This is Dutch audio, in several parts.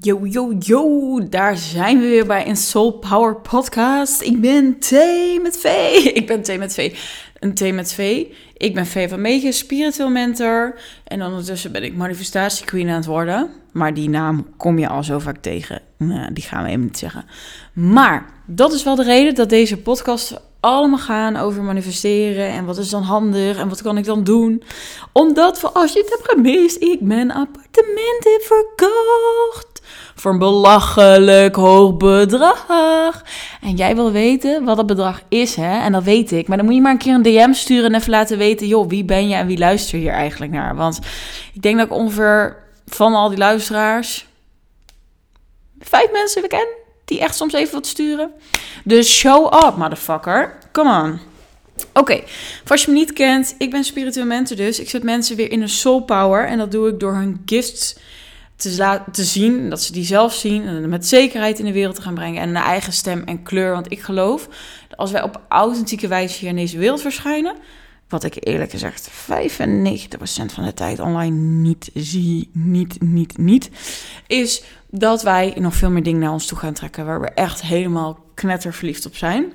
Yo, yo, yo, daar zijn we weer bij een Soul Power podcast. Ik ben T met V. Ik ben T met V. Een T met V. Ik ben V van Mege, spiritueel mentor. En ondertussen ben ik manifestatie queen aan het worden. Maar die naam kom je al zo vaak tegen. Nou, die gaan we even niet zeggen. Maar dat is wel de reden dat deze podcast allemaal gaan over manifesteren. En wat is dan handig en wat kan ik dan doen? Omdat, voor als je het hebt gemist, ik mijn appartement heb verkocht voor een belachelijk hoog bedrag. En jij wil weten wat dat bedrag is, hè? En dat weet ik. Maar dan moet je maar een keer een DM sturen en even laten weten... joh, wie ben je en wie luister hier eigenlijk naar? Want ik denk dat ik ongeveer van al die luisteraars... vijf mensen ken die echt soms even wat sturen. Dus show up, motherfucker. Come on. Oké, als je me niet kent, ik ben spiritueel mentor dus. Ik zet mensen weer in een soul power. En dat doe ik door hun gifts te, te zien, dat ze die zelf zien en met zekerheid in de wereld te gaan brengen en een eigen stem en kleur. Want ik geloof dat als wij op authentieke wijze hier in deze wereld verschijnen, wat ik eerlijk gezegd 95% van de tijd online niet zie, niet, niet, niet, is dat wij nog veel meer dingen naar ons toe gaan trekken waar we echt helemaal knetterverliefd op zijn.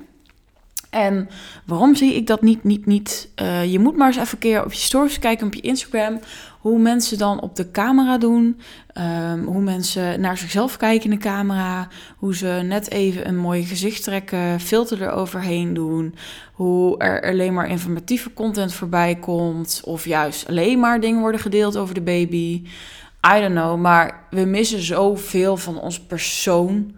En waarom zie ik dat niet, niet, niet? Uh, je moet maar eens even een keer op je stories kijken op je Instagram. Hoe mensen dan op de camera doen. Um, hoe mensen naar zichzelf kijken in de camera. Hoe ze net even een mooi gezicht trekken. Filter eroverheen doen. Hoe er alleen maar informatieve content voorbij komt. Of juist alleen maar dingen worden gedeeld over de baby. I don't know. Maar we missen zoveel van onze persoon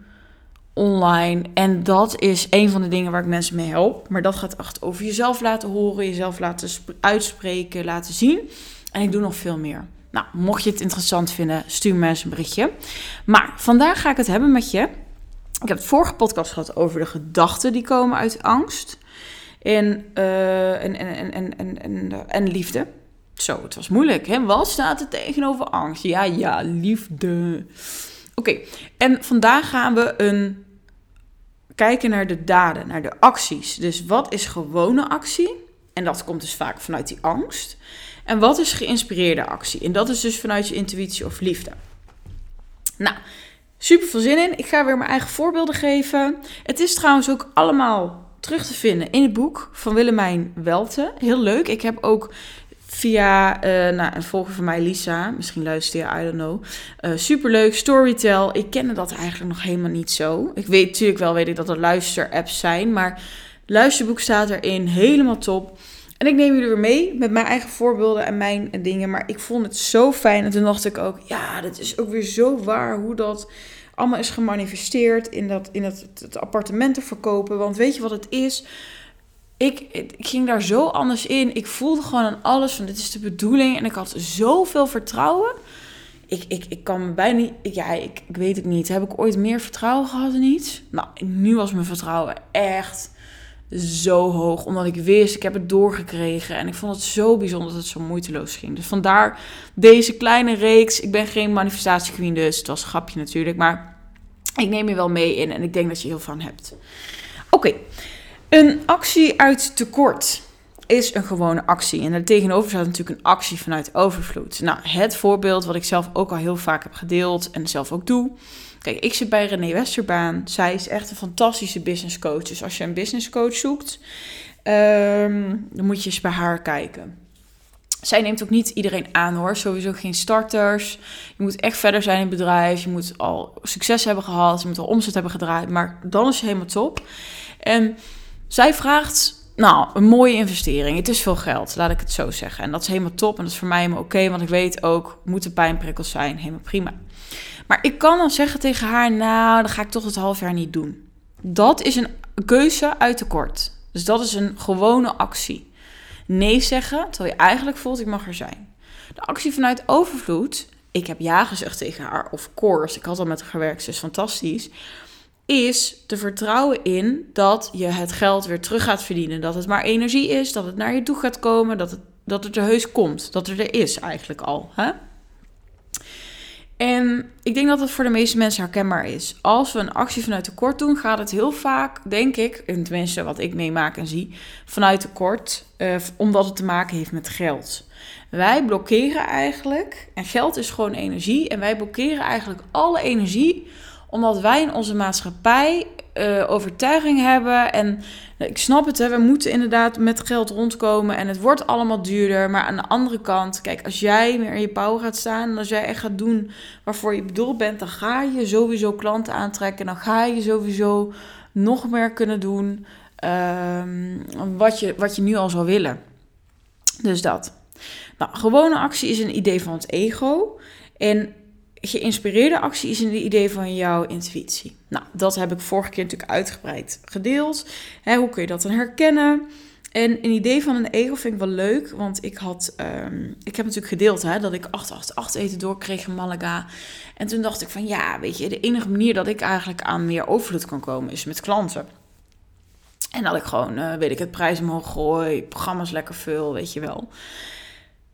online. En dat is een van de dingen waar ik mensen mee help. Maar dat gaat echt over jezelf laten horen, jezelf laten uitspreken, laten zien. En ik doe nog veel meer. Nou, mocht je het interessant vinden, stuur me eens een berichtje. Maar vandaag ga ik het hebben met je. Ik heb het vorige podcast gehad over de gedachten die komen uit angst. En, uh, en, en, en, en, en, en, liefde. Zo, het was moeilijk. Hè? Wat staat er tegenover angst? Ja, ja, liefde. Oké, en vandaag gaan we een kijken naar de daden, naar de acties. Dus wat is gewone actie? En dat komt dus vaak vanuit die angst. En wat is geïnspireerde actie? En dat is dus vanuit je intuïtie of liefde. Nou, super veel zin in. Ik ga weer mijn eigen voorbeelden geven. Het is trouwens ook allemaal terug te vinden in het boek van Willemijn Welte. Heel leuk. Ik heb ook via uh, nou, een volger van mij, Lisa. Misschien luister je, I don't know. Uh, superleuk, Storytel. Ik kende dat eigenlijk nog helemaal niet zo. Ik weet natuurlijk wel, weet ik dat er luisterapps zijn. Maar luisterboek staat erin, helemaal top. En ik neem jullie weer mee met mijn eigen voorbeelden en mijn dingen. Maar ik vond het zo fijn. En toen dacht ik ook, ja, dat is ook weer zo waar hoe dat allemaal is gemanifesteerd in dat, in dat, het appartementen verkopen. Want weet je wat het is? ik, ik, ging daar zo anders in. Ik voelde gewoon aan alles van dit is de bedoeling. En ik had zoveel vertrouwen. Ik, ik, ik kan bijna niet... Ja, ik, ik weet het niet. Heb ik ooit meer vertrouwen gehad in iets? Nou, nu was mijn vertrouwen echt zo hoog. Omdat ik wist, ik heb het doorgekregen. En ik vond het zo bijzonder dat het zo moeiteloos ging. Dus vandaar deze kleine reeks. Ik ben geen manifestatiequeen dus. Het was een grapje natuurlijk. Maar ik neem je wel mee in. En ik denk dat je heel van hebt. Oké. Een actie uit tekort is een gewone actie. En er tegenover staat natuurlijk een actie vanuit overvloed. Nou, het voorbeeld wat ik zelf ook al heel vaak heb gedeeld en zelf ook doe. Kijk, ik zit bij René Westerbaan. Zij is echt een fantastische business coach. Dus als je een business coach zoekt, ehm, dan moet je eens bij haar kijken. Zij neemt ook niet iedereen aan hoor. Sowieso geen starters. Je moet echt verder zijn in het bedrijf. Je moet al succes hebben gehad. Je moet al omzet hebben gedraaid. Maar dan is je helemaal top. En zij vraagt, nou, een mooie investering. Het is veel geld, laat ik het zo zeggen. En dat is helemaal top en dat is voor mij helemaal oké, want ik weet ook, moeten pijnprikkels zijn, helemaal prima. Maar ik kan dan zeggen tegen haar, nou, dan ga ik toch het half jaar niet doen. Dat is een keuze uit tekort. Dus dat is een gewone actie. Nee zeggen, terwijl je eigenlijk voelt, ik mag er zijn. De actie vanuit overvloed, ik heb ja gezegd tegen haar, of course, ik had al met haar gewerkt, dus fantastisch is te vertrouwen in dat je het geld weer terug gaat verdienen. Dat het maar energie is, dat het naar je toe gaat komen, dat het, dat het er heus komt. Dat het er is eigenlijk al. Hè? En ik denk dat het voor de meeste mensen herkenbaar is. Als we een actie vanuit tekort doen, gaat het heel vaak, denk ik, en tenminste wat ik meemaak en zie, vanuit tekort, uh, omdat het te maken heeft met geld. wij blokkeren eigenlijk, en geld is gewoon energie, en wij blokkeren eigenlijk alle energie omdat wij in onze maatschappij uh, overtuiging hebben. En ik snap het, hè, we moeten inderdaad met geld rondkomen en het wordt allemaal duurder. Maar aan de andere kant, kijk, als jij meer in je power gaat staan en als jij echt gaat doen waarvoor je bedoeld bent, dan ga je sowieso klanten aantrekken. Dan ga je sowieso nog meer kunnen doen um, wat, je, wat je nu al zou willen. Dus dat. Nou, gewone actie is een idee van het ego. En geïnspireerde actie is een idee van jouw intuïtie. Nou, dat heb ik vorige keer natuurlijk uitgebreid gedeeld. hoe kun je dat dan herkennen? En een idee van een ego vind ik wel leuk, want ik had, um, ik heb natuurlijk gedeeld hè, dat ik 888 eten doorkreeg in Malaga. En toen dacht ik van ja, weet je, de enige manier dat ik eigenlijk aan meer overvloed kan komen is met klanten. En dat ik gewoon, uh, weet ik het, prijs omhoog gooi, programma's lekker vul, weet je wel.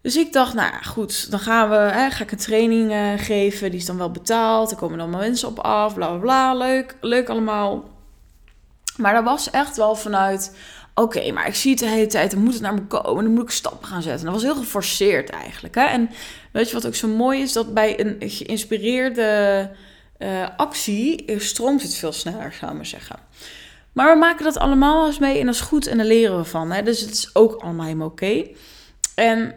Dus ik dacht, nou goed, dan gaan we, hè, ga ik een training uh, geven, die is dan wel betaald. Er komen dan mensen op af, bla bla bla, leuk, leuk allemaal. Maar dat was echt wel vanuit, oké, maar ik zie het de hele tijd, dan moet het naar me komen, dan moet ik stappen gaan zetten. dat was heel geforceerd eigenlijk. Hè? En weet je wat ook zo mooi is, dat bij een geïnspireerde uh, actie stroomt het veel sneller, zou ik maar zeggen. Maar we maken dat allemaal eens mee en dat is goed en daar leren we van. Hè? Dus het is ook allemaal helemaal oké. En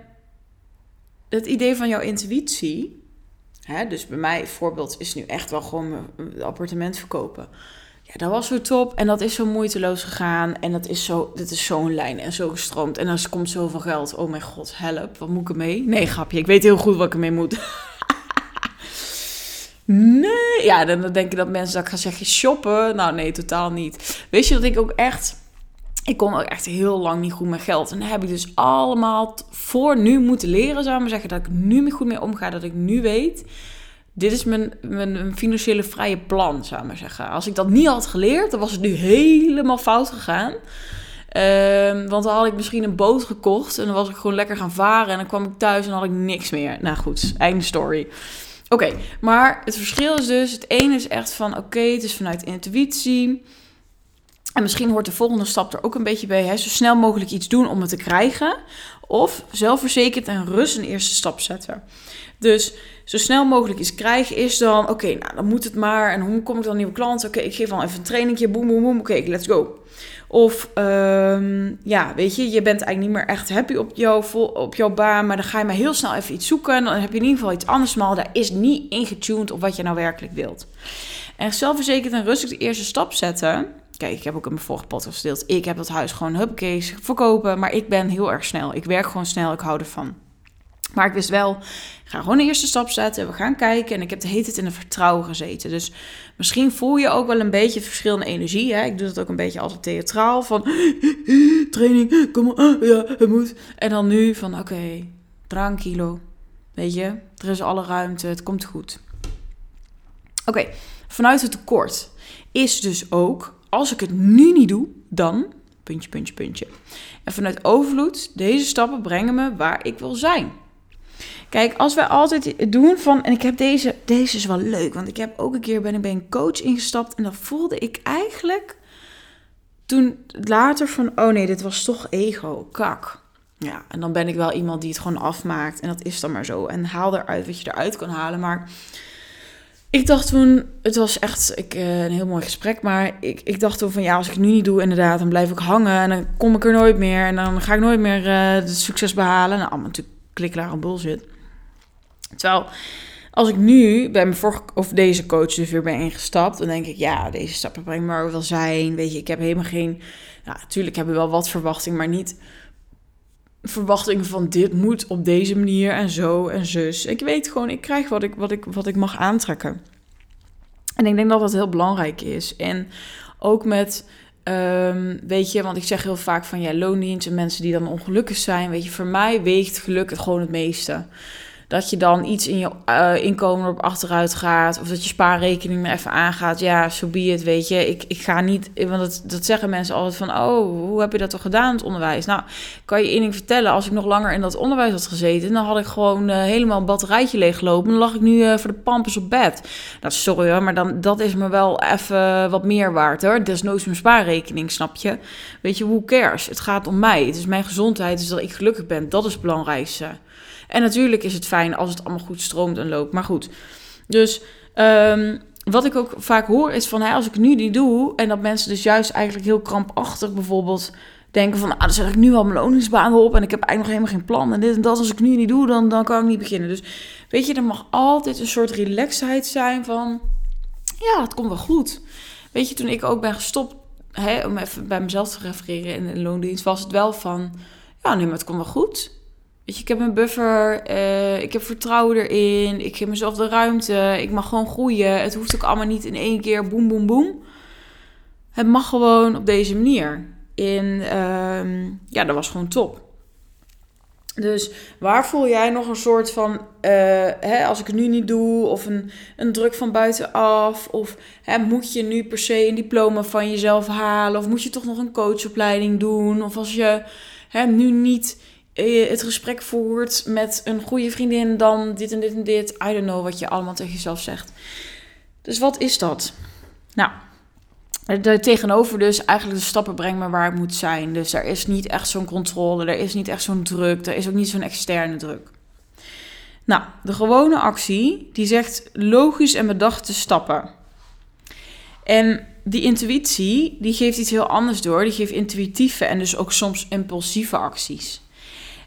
het idee van jouw intuïtie, hè, dus bij mij voorbeeld is nu echt wel gewoon mijn appartement verkopen. Ja, dat was zo top en dat is zo moeiteloos gegaan en dat is zo, dit is zo'n lijn en zo gestroomd en dan komt zoveel geld. Oh mijn god, help, wat moet ik ermee? Nee, grapje, ik weet heel goed wat ik ermee moet. nee, ja, dan denk ik dat mensen dat ik ga zeggen shoppen. Nou nee, totaal niet. Weet je dat ik ook echt ik kon ook echt heel lang niet goed met geld. En dan heb ik dus allemaal voor nu moeten leren, zou ik zeggen. Dat ik nu goed mee omga. Dat ik nu weet, dit is mijn, mijn, financiële vrije plan, zou ik maar zeggen. Als ik dat niet had geleerd, dan was het nu helemaal fout gegaan. Um, want dan had ik misschien een boot gekocht en dan was ik gewoon lekker gaan varen. En dan kwam ik thuis en had ik niks meer. Nou goed, einde story. Oké, maar het verschil is dus, het ene is echt van, oké, het is vanuit intuïtie. En misschien hoort de volgende stap er ook een beetje bij. Hè? Zo snel mogelijk iets doen om het te krijgen. Of zelfverzekerd en rust een eerste stap zetten. Dus zo snel mogelijk iets krijgen is dan... Oké, nou dan moet het maar. En hoe kom ik dan nieuwe klanten? Oké, ik geef dan even een trainingje. Boem, boem, boem. Oké, let's go. Of um, ja, weet je, je bent eigenlijk niet meer echt happy op jouw, op jouw baan. Maar dan ga je maar heel snel even iets zoeken. Dan heb je in ieder geval iets anders. Maar daar is niet ingetuned op wat je nou werkelijk wilt. En zelfverzekerd en rustig de eerste stap zetten Kijk, ik heb ook in mijn vorige podcast gedeeld. Ik heb dat huis gewoon hupkees verkopen. Maar ik ben heel erg snel. Ik werk gewoon snel. Ik hou ervan. Maar ik wist wel, ik ga gewoon de eerste stap zetten. We gaan kijken. En ik heb de hele tijd in het vertrouwen gezeten. Dus misschien voel je ook wel een beetje verschillende energie. Hè? Ik doe dat ook een beetje altijd theatraal. Van training, kom. Ah, ja, het moet. En dan nu van oké, okay, tranquilo. Weet je, er is alle ruimte. Het komt goed. Oké, vanuit het tekort is dus ook als ik het nu niet doe, dan puntje, puntje, puntje. En vanuit overvloed, deze stappen brengen me waar ik wil zijn. Kijk, als wij altijd doen van, en ik heb deze, deze is wel leuk, want ik heb ook een keer ben ik bij een coach ingestapt en dan voelde ik eigenlijk toen later van, oh nee, dit was toch ego, kak. Ja, en dan ben ik wel iemand die het gewoon afmaakt en dat is dan maar zo. En haal eruit wat je eruit kan halen, maar ik dacht toen, het was echt ik, eh, een heel mooi gesprek, maar ik, ik dacht toen van ja, als ik nu niet doe, inderdaad, dan blijf ik hangen en dan kom ik er nooit meer en dan ga ik nooit meer uh, het succes behalen. Nou, allemaal natuurlijk kliklaar en bullshit. Terwijl, als ik nu bij mijn vorige, of deze coach dus weer ben ingestapt, dan denk ik, ja, deze stappen brengen maar wel zijn. Weet je, ik heb helemaal geen, ja, natuurlijk hebben we wel wat verwachting, maar niet verwachtingen van dit moet op deze manier en zo en zus. Ik weet gewoon, ik krijg wat ik, wat ik, wat ik mag aantrekken. En ik denk dat dat heel belangrijk is. En ook met, um, weet je, want ik zeg heel vaak van ja, loondienst en mensen die dan ongelukkig zijn. Weet je, voor mij weegt geluk gewoon het meeste dat je dan iets in je uh, inkomen op achteruit gaat. Of dat je spaarrekening er even aangaat. Ja, zo so be het, weet je. Ik, ik ga niet... Want dat, dat zeggen mensen altijd van... Oh, hoe heb je dat toch gedaan, het onderwijs? Nou, kan je één ding vertellen. Als ik nog langer in dat onderwijs had gezeten... dan had ik gewoon uh, helemaal een batterijtje leeggelopen. Dan lag ik nu uh, voor de pampers op bed. Nou, sorry hoor, maar dan, dat is me wel even wat meer waard hoor. Desnoods mijn spaarrekening, snap je? Weet je, hoe cares? Het gaat om mij. Het is mijn gezondheid, dus dat ik gelukkig ben. Dat is het belangrijkste. En natuurlijk is het fijn als het allemaal goed stroomt en loopt. Maar goed, dus ehm, wat ik ook vaak hoor is van... Als ik nu niet doe... en dat mensen dus juist eigenlijk heel krampachtig bijvoorbeeld denken van... Ah, dan zet ik nu al mijn loningsbaan op... en ik heb eigenlijk nog helemaal geen plan. En dit en dat, als ik nu niet doe, dan, dan kan ik niet beginnen. Dus weet je, er mag altijd een soort relaxedheid zijn van... Ja, het komt wel goed. Weet je, toen ik ook ben gestopt... Om even bij mezelf te refereren in de loondienst... was het wel van... Ja, nee, maar het komt wel goed. Weet je, ik heb een buffer, uh, ik heb vertrouwen erin, ik geef mezelf de ruimte, ik mag gewoon groeien. Het hoeft ook allemaal niet in één keer boem, boem, boem. Het mag gewoon op deze manier. In, uh, ja, dat was gewoon top. Dus waar voel jij nog een soort van, uh, hè, als ik het nu niet doe, of een, een druk van buitenaf, of hè, moet je nu per se een diploma van jezelf halen, of moet je toch nog een coachopleiding doen, of als je hè, nu niet eh, het gesprek voert met een goede vriendin, dan dit en dit en dit. I don't know wat je allemaal tegen jezelf zegt. Dus wat is dat? Nou, er tegenover dus eigenlijk de stappen brengt me waar ik moet zijn. Dus er is niet echt zo'n controle, er is niet echt zo'n druk, er is ook niet zo'n externe druk. Nou, de gewone actie die zegt logisch en bedachte stappen. En die intuïtie, die geeft iets heel anders door. Die geeft intuïtieve en dus ook soms impulsieve acties.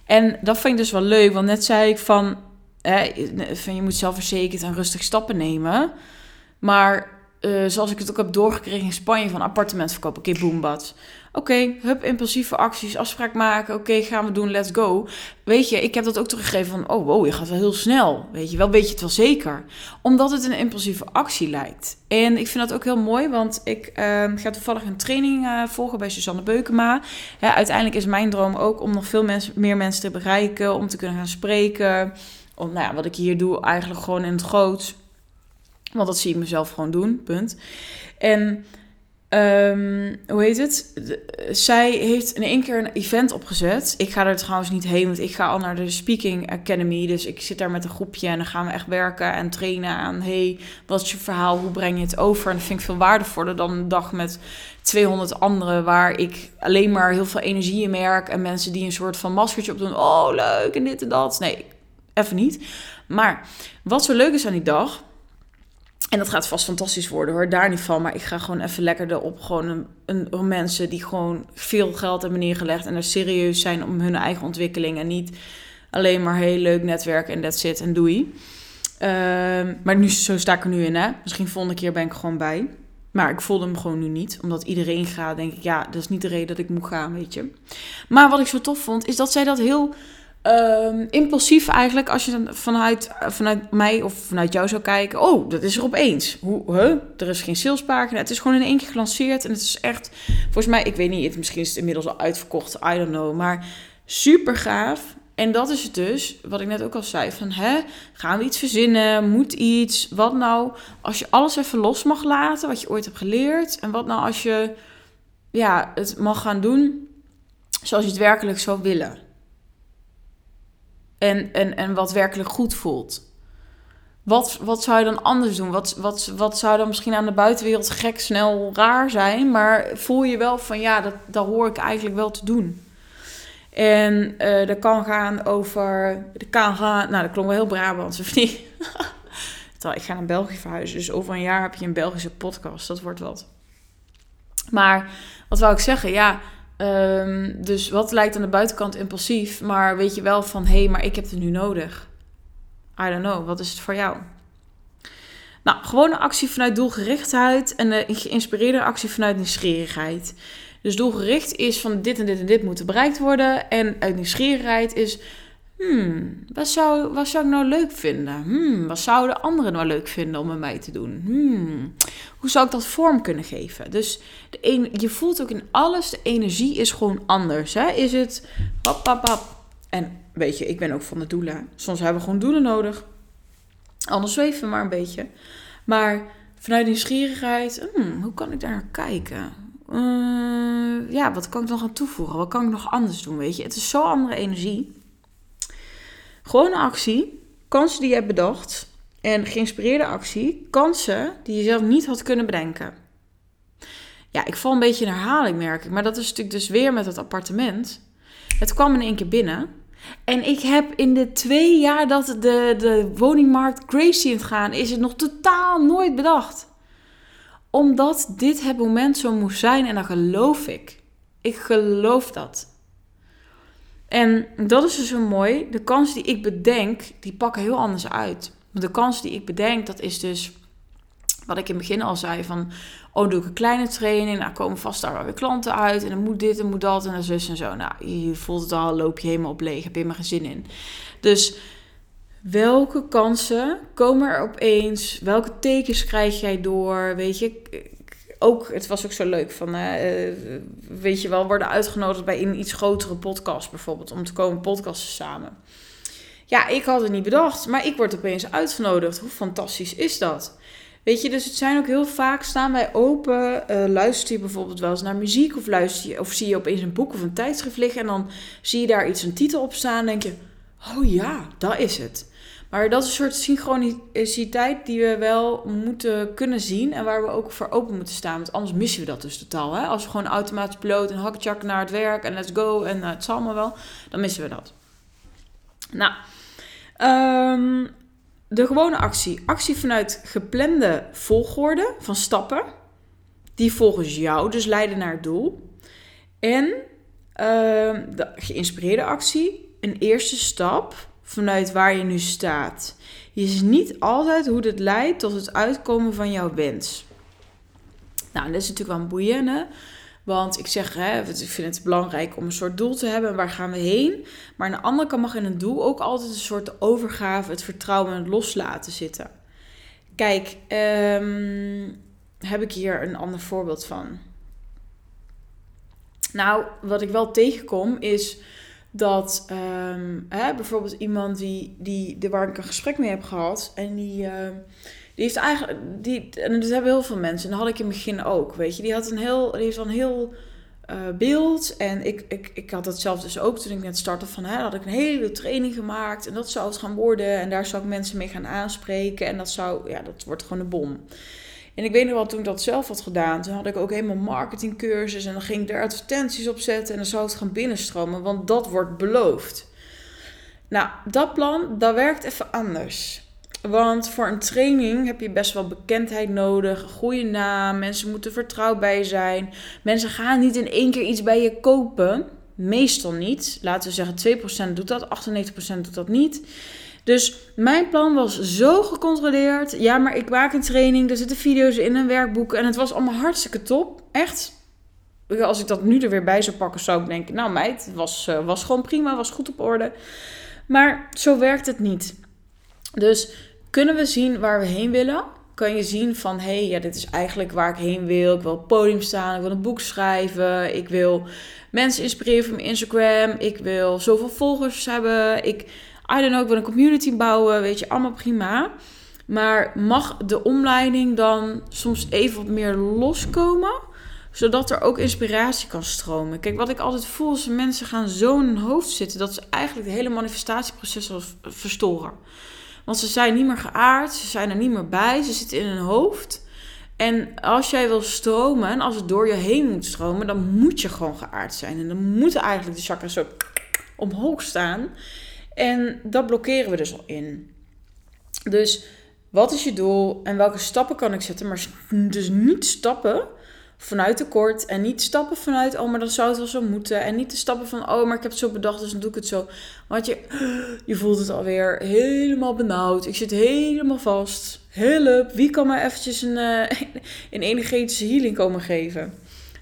En dat vind ik dus wel leuk, want net zei ik van, hè, van je moet zelfverzekerd en rustig stappen nemen. Maar uh, zoals ik het ook heb doorgekregen in Spanje van appartement verkopen, oké, okay. Oké, hup, impulsieve acties, afspraak maken. Oké, gaan we doen, let's go. Weet je, ik heb dat ook teruggegeven van, oh wow, je gaat wel heel snel. Weet je, wel weet je het wel zeker. Omdat het een impulsieve actie lijkt. En ik vind dat ook heel mooi, want ik uh, ga toevallig een training uh, volgen bij Suzanne Beukema. Uiteindelijk is mijn droom ook om nog veel mensen, meer mensen te bereiken, om te kunnen gaan spreken. Om, nou ja, wat ik hier doe, eigenlijk gewoon in het groot. Want dat zie ik mezelf gewoon doen, punt. En Um, hoe heet het? zij heeft in één keer een event opgezet. Ik ga er trouwens niet heen, want ik ga al naar de Speaking Academy. Dus ik zit daar met een groepje en dan gaan we echt werken en trainen aan... hey, wat is je verhaal? Hoe breng je het over? En dat vind ik veel waardevoller dan een dag met 200 anderen... waar ik alleen maar heel veel energie in merk... en mensen die een soort van maskertje op doen. Oh, leuk en dit en dat. Nee, even niet. Maar wat zo leuk is aan die dag en dat gaat vast fantastisch worden hoor, daar niet van. Maar ik ga gewoon even lekker erop. Gewoon een, mensen die gewoon veel geld hebben neergelegd. En er serieus zijn om hun eigen ontwikkeling. En niet alleen maar heel leuk netwerken en that's it en doei. Uh, maar nu, zo sta ik er nu in hè. Misschien volgende keer ben ik gewoon bij. Maar ik voelde hem gewoon nu niet. Omdat iedereen gaat, denk ik, ja, dat is niet de reden dat ik moet gaan, weet je. Maar wat ik zo tof vond, is dat zij dat heel Um, impulsief eigenlijk, als je dan vanuit, vanuit mij of vanuit jou zou kijken. Oh, dat is er opeens. Hoe, huh? Er is geen salespagina. Het is gewoon in één keer gelanceerd. En het is echt, volgens mij, ik weet niet, misschien is het inmiddels al uitverkocht. I don't know. Maar super gaaf. En dat is het dus, wat ik net ook al zei. Van, hè, gaan we iets verzinnen? Moet iets? Wat nou als je alles even los mag laten, wat je ooit hebt geleerd? En wat nou als je ja, het mag gaan doen zoals je het werkelijk zou willen? En, en, en wat werkelijk goed voelt. Wat, wat zou je dan anders doen? Wat, wat, wat zou dan misschien aan de buitenwereld gek, snel, raar zijn? Maar voel je wel van ja, dat, dat hoor ik eigenlijk wel te doen. En uh, dat kan gaan over. Dat kan gaan. Nou, dat klonk wel heel Brabants, of niet? ik ga naar België verhuizen. Dus over een jaar heb je een Belgische podcast. Dat wordt wat. Maar wat wou ik zeggen? Ja, Um, dus wat lijkt aan de buitenkant impulsief, maar weet je wel van hé, hey, maar ik heb het nu nodig. I don't know, wat is het voor jou? Nou, gewone actie vanuit doelgerichtheid en een geïnspireerde actie vanuit nieuwsgierigheid. Dus doelgericht is van dit en dit en dit moeten bereikt worden. En uit nieuwsgierigheid is Hmm, wat zou, wat zou ik nou leuk vinden? Hmm, wat zouden anderen nou leuk vinden om met mij te doen? Hmm, hoe zou ik dat vorm kunnen geven? Dus de je voelt ook in alles, de energie is gewoon anders. Hè? Is het hop, hop, hop. En weet je, ik ben ook van de doelen. Soms hebben we gewoon doelen nodig. Anders zweven we maar een beetje. Maar vanuit nieuwsgierigheid, hmm, hoe kan ik daar naar kijken? Uh, ja, wat kan ik nog aan toevoegen? Wat kan ik nog anders doen? Weet je, het is zo'n andere energie. Gewone actie, kansen die je hebt bedacht. En geïnspireerde actie, kansen die je zelf niet had kunnen bedenken. Ja, ik val een beetje in herhaling, merk ik. Maar dat is natuurlijk dus weer met het appartement. Het kwam in één keer binnen. En ik heb in de twee jaar dat de, de woningmarkt crazy in gaan, is het nog totaal nooit bedacht. Omdat dit het moment zo moest zijn en dat geloof ik. Ik geloof dat. En dat is dus zo mooi. De kans die ik bedenk, die pakken heel anders uit. De kans die ik bedenk, dat is dus wat ik in het begin al zei van, oh doe ik een kleine training, nou komen vast daar weer klanten uit en dan moet dit en moet dat en dan zus en zo. Nou, je voelt het al, loop je helemaal op leeg, heb je helemaal geen zin in. Dus welke kansen komen er opeens? Welke tekens krijg jij door? Weet je, ook, het was ook zo leuk van, uh, weet je wel, worden uitgenodigd bij een iets grotere podcast bijvoorbeeld, om te komen podcasten samen. Ja, ik had het niet bedacht, maar ik word opeens uitgenodigd. Hoe fantastisch is dat? Weet je, dus het zijn ook heel vaak, staan wij open, uh, luister je bijvoorbeeld wel eens naar muziek of luister je, of zie je opeens een boek of een tijdschrift liggen en dan zie je daar iets, een titel op staan en denk je, oh ja, dat is het. Maar dat is een soort synchroniciteit die we wel moeten kunnen zien en waar we ook voor open moeten staan. Want anders missen we dat dus totaal. Hè? Als we gewoon automatisch piloot en hakjak naar het werk en let's go en uh, het zal allemaal wel, dan missen we dat. Nou, um, de gewone actie. Actie vanuit geplande volgorde van stappen. Die volgens jou dus leiden naar het doel. En uh, de geïnspireerde actie. Een eerste stap vanuit waar je nu staat. Je is niet altijd hoe dit leidt tot het uitkomen van jouw wens. Nou, dat is natuurlijk wel een boeiende. Want ik zeg, hè, ik vind het belangrijk om een soort doel te hebben. Waar gaan we heen? Maar aan de andere kant mag in een doel ook altijd een soort overgave, het vertrouwen en het loslaten zitten. Kijk, um, heb ik hier een ander voorbeeld van. Nou, wat ik wel tegenkom is dat um, hè, bijvoorbeeld iemand die, die, de, waar ik een gesprek mee heb gehad en die. Uh, die heeft eigenlijk, die, en dat hebben heel veel mensen, en dat had ik in het begin ook, weet je. Die had een heel, heeft een heel uh, beeld. En ik, ik, ik had dat zelf dus ook toen ik net startte van, hè, had ik een hele training gemaakt. En dat zou het gaan worden. En daar zou ik mensen mee gaan aanspreken. En dat zou, ja, dat wordt gewoon een bom. En ik weet nog wel, toen ik dat zelf had gedaan, toen had ik ook helemaal marketingcursus. En dan ging ik er advertenties op zetten. En dan zou het gaan binnenstromen, want dat wordt beloofd. Nou, dat plan, dat werkt even anders. Want voor een training heb je best wel bekendheid nodig, een goede naam, mensen moeten vertrouwd bij zijn. Mensen gaan niet in één keer iets bij je kopen. Meestal niet. Laten we zeggen 2% doet dat, 98% doet dat niet. Dus mijn plan was zo gecontroleerd. Ja, maar ik maak een training, er zitten video's in, een werkboek. En het was allemaal hartstikke top. Echt. Als ik dat nu er weer bij zou pakken, zou ik denken... Nou meid, het was, uh, was gewoon prima, was goed op orde. Maar zo werkt het niet. Dus kunnen we zien waar we heen willen? Kan je zien van, hé, hey, ja, dit is eigenlijk waar ik heen wil. Ik wil op het podium staan, ik wil een boek schrijven. Ik wil mensen inspireren van mijn Instagram. Ik wil zoveel volgers hebben. Ik, I don't know, ik wil een community bouwen. Weet je, allemaal prima. Maar mag de omleiding dan soms even wat meer loskomen? Zodat er ook inspiratie kan stromen. Kijk, wat ik altijd voel is mensen gaan zo in hun hoofd zitten... dat ze eigenlijk het hele manifestatieproces verstoren. Want ze zijn niet meer geaard, ze zijn er niet meer bij, ze zitten in hun hoofd. En als jij wil stromen, en als het door je heen moet stromen, dan moet je gewoon geaard zijn. En dan moeten eigenlijk de chakras zo omhoog staan. En dat blokkeren we dus al in. Dus wat is je doel en welke stappen kan ik zetten? Maar dus niet stappen vanuit tekort. En niet stappen vanuit, oh, maar dan zou het wel zo moeten. En niet de stappen van, oh, maar ik heb het zo bedacht, dus dan doe ik het zo. Want je, je voelt het alweer helemaal benauwd. Ik zit helemaal vast. Help, wie kan mij eventjes een, uh, een energetische healing komen geven?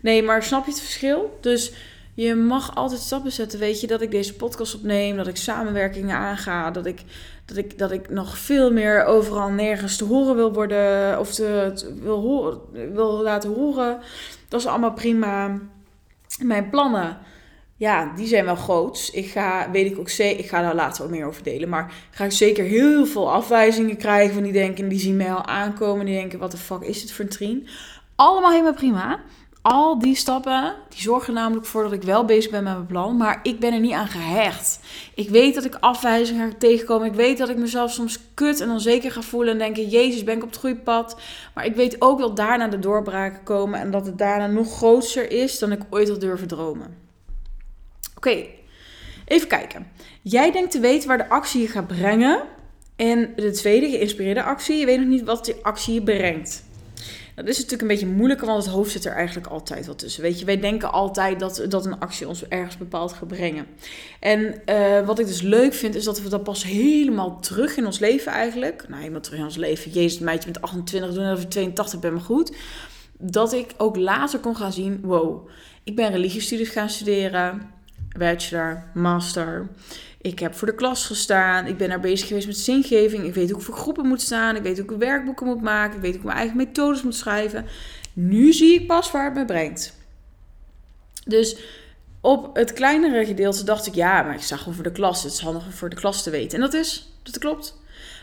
Nee, maar snap je het verschil? Dus je mag altijd stappen zetten. Weet je dat ik deze podcast opneem, dat ik samenwerkingen aanga, dat ik, dat ik, dat ik nog veel meer overal nergens te horen wil worden of te, wil, horen, wil laten horen. Dat is allemaal prima. Mijn plannen, ja, die zijn wel groot. Ik ga, weet ik ook zeker, ik ga daar later wat meer over delen. Maar ga ik zeker heel veel afwijzingen krijgen van die denken, die zien mij al aankomen. Die denken, wat de fuck is dit voor een trien? Allemaal helemaal prima al die stappen, die zorgen namelijk voor dat ik wel bezig ben met mijn plan, maar ik ben er niet aan gehecht. Ik weet dat ik afwijzingen ga tegenkomen. Ik weet dat ik mezelf soms kut en onzeker ga voelen en denken, jezus, ben ik op het goede pad. Maar ik weet ook dat daarna de doorbraken komen en dat het daarna nog groter is dan ik ooit had durven dromen. Oké, Even kijken. Jij denkt te weten waar de actie je gaat brengen. En de tweede, geïnspireerde actie. Je weet nog niet wat die actie brengt. Dat is natuurlijk een beetje moeilijker, want het hoofd zit er eigenlijk altijd wat tussen. Weet je, wij denken altijd dat, dat een actie ons ergens bepaald gaat brengen. En eh, wat ik dus leuk vind, is dat we dat pas helemaal terug in ons leven eigenlijk. Nou, helemaal terug in ons leven. Jezus, meidje met 28, doen dat ik 82 ben, maar goed. Dat ik ook later kon gaan zien, wow, ik ben religiestudies gaan studeren. Bachelor, master. Ik heb voor de klas gestaan. Ik ben daar bezig geweest met zingeving. Ik weet hoe ik voor groepen moet staan. Ik weet hoe ik werkboeken moet maken. Ik weet hoe ik mijn eigen methodes moet schrijven. Nu zie ik pas waar het me brengt. Dus op het kleinere gedeelte dacht ik, ja, maar ik zag voor de klas. Het is handig om voor de klas te weten. En dat is, dat klopt.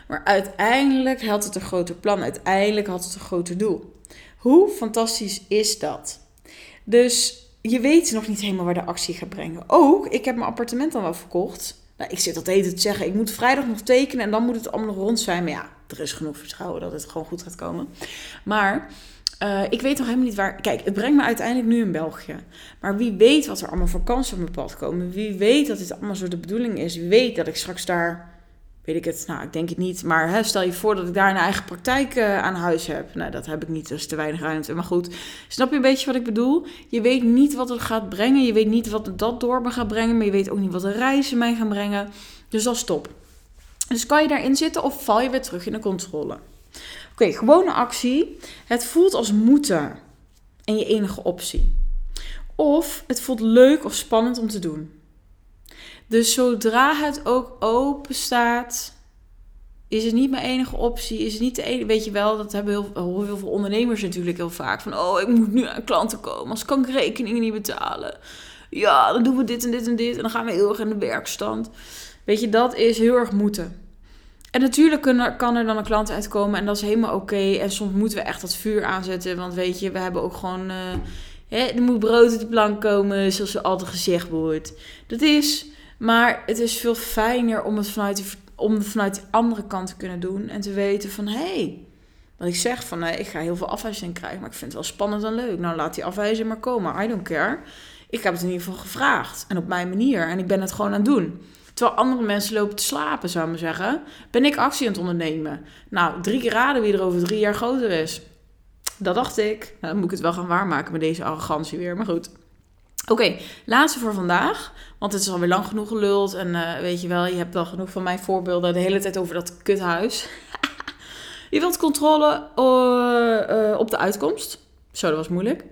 Maar uiteindelijk had het een groter plan. Uiteindelijk had het een groter doel. Hoe fantastisch is dat? Dus je weet nog niet helemaal waar de actie gaat brengen. Ook, ik heb mijn appartement dan wel verkocht. Nou, ik zit eten te zeggen. Ik moet vrijdag nog tekenen en dan moet het allemaal nog rond zijn. Maar ja, er is genoeg vertrouwen dat het gewoon goed gaat komen. Maar uh, ik weet nog helemaal niet waar. Kijk, het brengt me uiteindelijk nu in België. Maar wie weet wat er allemaal voor kansen op mijn pad komen. Wie weet dat dit allemaal zo de bedoeling is. Wie weet dat ik straks daar weet ik het, nou, ik denk het niet. Maar hè, stel je voor dat ik daar een eigen praktijk uh, aan huis heb. Nou, dat heb ik niet, dus te weinig ruimte. Maar goed, snap je een beetje wat ik bedoel? Je weet niet wat het gaat brengen. Je weet niet wat dat door me gaat brengen. Maar je weet ook niet wat de reizen mij gaan brengen. Dus dat is top. Dus kan je daarin zitten of val je weer terug in de controle? Oké, gewone actie. Het voelt als moeten en je enige optie. Of het voelt leuk of spannend om te doen. Dus zodra het ook open staat, is het niet mijn enige optie. Is het niet de enige. Weet je wel, dat hebben heel, heel veel ondernemers natuurlijk heel vaak. Van oh, ik moet nu aan klanten komen. Als kan ik rekeningen niet betalen. Ja, dan doen we dit en dit en dit. En dan gaan we heel erg in de werkstand. Weet je, dat is heel erg moeten. En natuurlijk kan er dan een klant uitkomen en dat is helemaal oké. En soms moeten we echt dat vuur aanzetten. Want weet je, we hebben ook gewoon. Uh, hè, er moet brood op de plank komen, zoals er altijd gezegd wordt. Dat is maar het is veel fijner om het vanuit, die, om het vanuit de andere kant te kunnen doen. En te weten van, hé, hey, wat ik zeg van, nee, ik ga heel veel afwijzing krijgen. Maar ik vind het wel spannend en leuk. Nou, laat die afwijzing maar komen. I don't care. Ik heb het in ieder geval gevraagd. En op mijn manier. En ik ben het gewoon aan het doen. Terwijl andere mensen lopen te slapen, zou maar zeggen. Ben ik actie aan het ondernemen. Nou, drie keer raden wie er over drie jaar groter is. Dat dacht ik. Nou, dan moet ik het wel gaan waarmaken met deze arrogantie weer. Maar goed. Oké, laatste voor vandaag. Want het is alweer lang genoeg geluld. En uh, weet je wel, je hebt wel genoeg van mijn voorbeelden de hele tijd over dat kuthuis. je wilt controle uh, op de uitkomst. Zo, dat was moeilijk.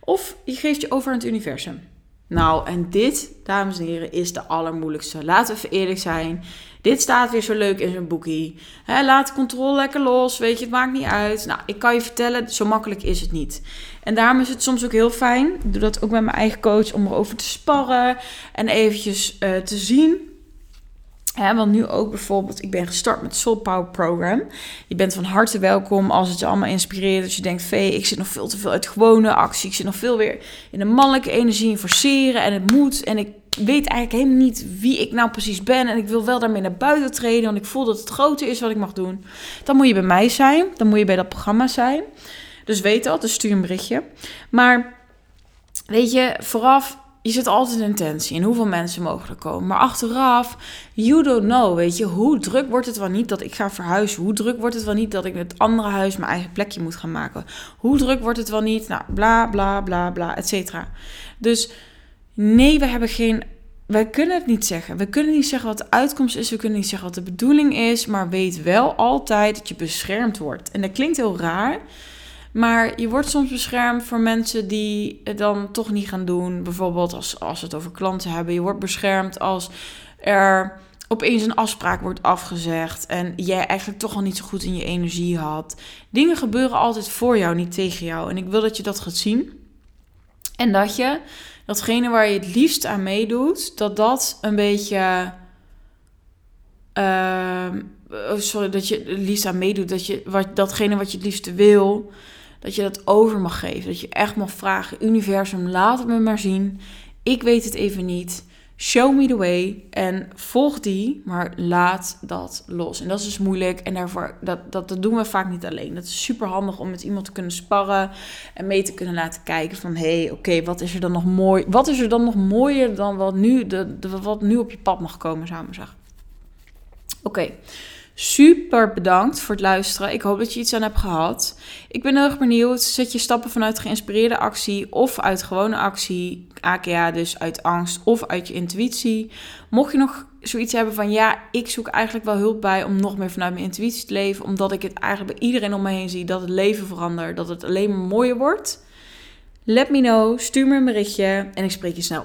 Of je geeft je over aan het universum. Nou, en dit, dames en heren, is de allermoeilijkste. Laten we even eerlijk zijn. Dit staat weer zo leuk in zijn boekie. laat de controle lekker los. Weet je, het maakt niet uit. Nou, ik kan je vertellen, zo makkelijk is het niet. En daarom is het soms ook heel fijn. Ik doe dat ook met mijn eigen coach om erover te sparren. En eventjes uh, te zien want nu ook bijvoorbeeld, ik ben gestart met Soul Power Program. Je bent van harte welkom als het je allemaal inspireert. Dat je denkt, vee, ik zit nog veel te veel uit gewone actie. Ik zit nog veel weer in de mannelijke energie en forceren en het moet. En ik weet eigenlijk helemaal niet wie ik nou precies ben. En ik wil wel daarmee naar buiten treden, want ik voel dat het groter is wat ik mag doen. Dan moet je bij mij zijn. Dan moet je bij dat programma zijn. Dus weet dat, dus stuur een berichtje. Maar weet je, vooraf je zit altijd in intentie en hoeveel mensen mogen er komen. Maar achteraf, you don't know, weet je, hoe druk wordt het wel niet dat ik ga verhuizen? Hoe druk wordt het wel niet dat ik het andere huis mijn eigen plekje moet gaan maken? Hoe druk wordt het wel niet? Nou, bla bla bla bla, et cetera. Dus nee, we hebben geen. Wij kunnen het niet zeggen. We kunnen niet zeggen wat de uitkomst is. We kunnen niet zeggen wat de bedoeling is. Maar weet wel altijd dat je beschermd wordt. En dat klinkt heel raar. Maar je wordt soms beschermd voor mensen die het dan toch niet gaan doen. Bijvoorbeeld als, als we het over klanten hebben. Je wordt beschermd als er opeens een afspraak wordt afgezegd. En jij eigenlijk toch al niet zo goed in je energie had. Dingen gebeuren altijd voor jou, niet tegen jou. En ik wil dat je dat gaat zien. En dat je datgene waar je het liefst aan meedoet, dat dat een beetje. Uh, sorry, dat je het liefst aan meedoet. Dat je wat, datgene wat je het liefste wil dat je dat over mag geven. Dat je echt mag vragen: Universum, laat het me maar zien. Ik weet het even niet. Show me the way en volg die, maar laat dat los. En dat is dus moeilijk en daarvoor, dat, dat, dat doen we vaak niet alleen. Dat is super handig om met iemand te kunnen sparren en mee te kunnen laten kijken van... hé, hey, oké, wat is er dan nog mooi? Wat is er dan nog mooier dan wat nu, de, de wat nu op je pad mag komen, zou ik maar zeggen. Oké, Super bedankt voor het luisteren. Ik hoop dat je iets aan hebt gehad. Ik ben heel erg benieuwd. Zet je stappen vanuit geïnspireerde actie of uit gewone actie? AKA dus uit angst of uit je intuïtie. Mocht je nog zoiets hebben van ja, ik zoek eigenlijk wel hulp bij om nog meer vanuit mijn intuïtie te leven. Omdat ik het eigenlijk bij iedereen om me heen zie dat het leven verandert. Dat het alleen maar mooier wordt. Let me know. Stuur me een berichtje en ik spreek je snel.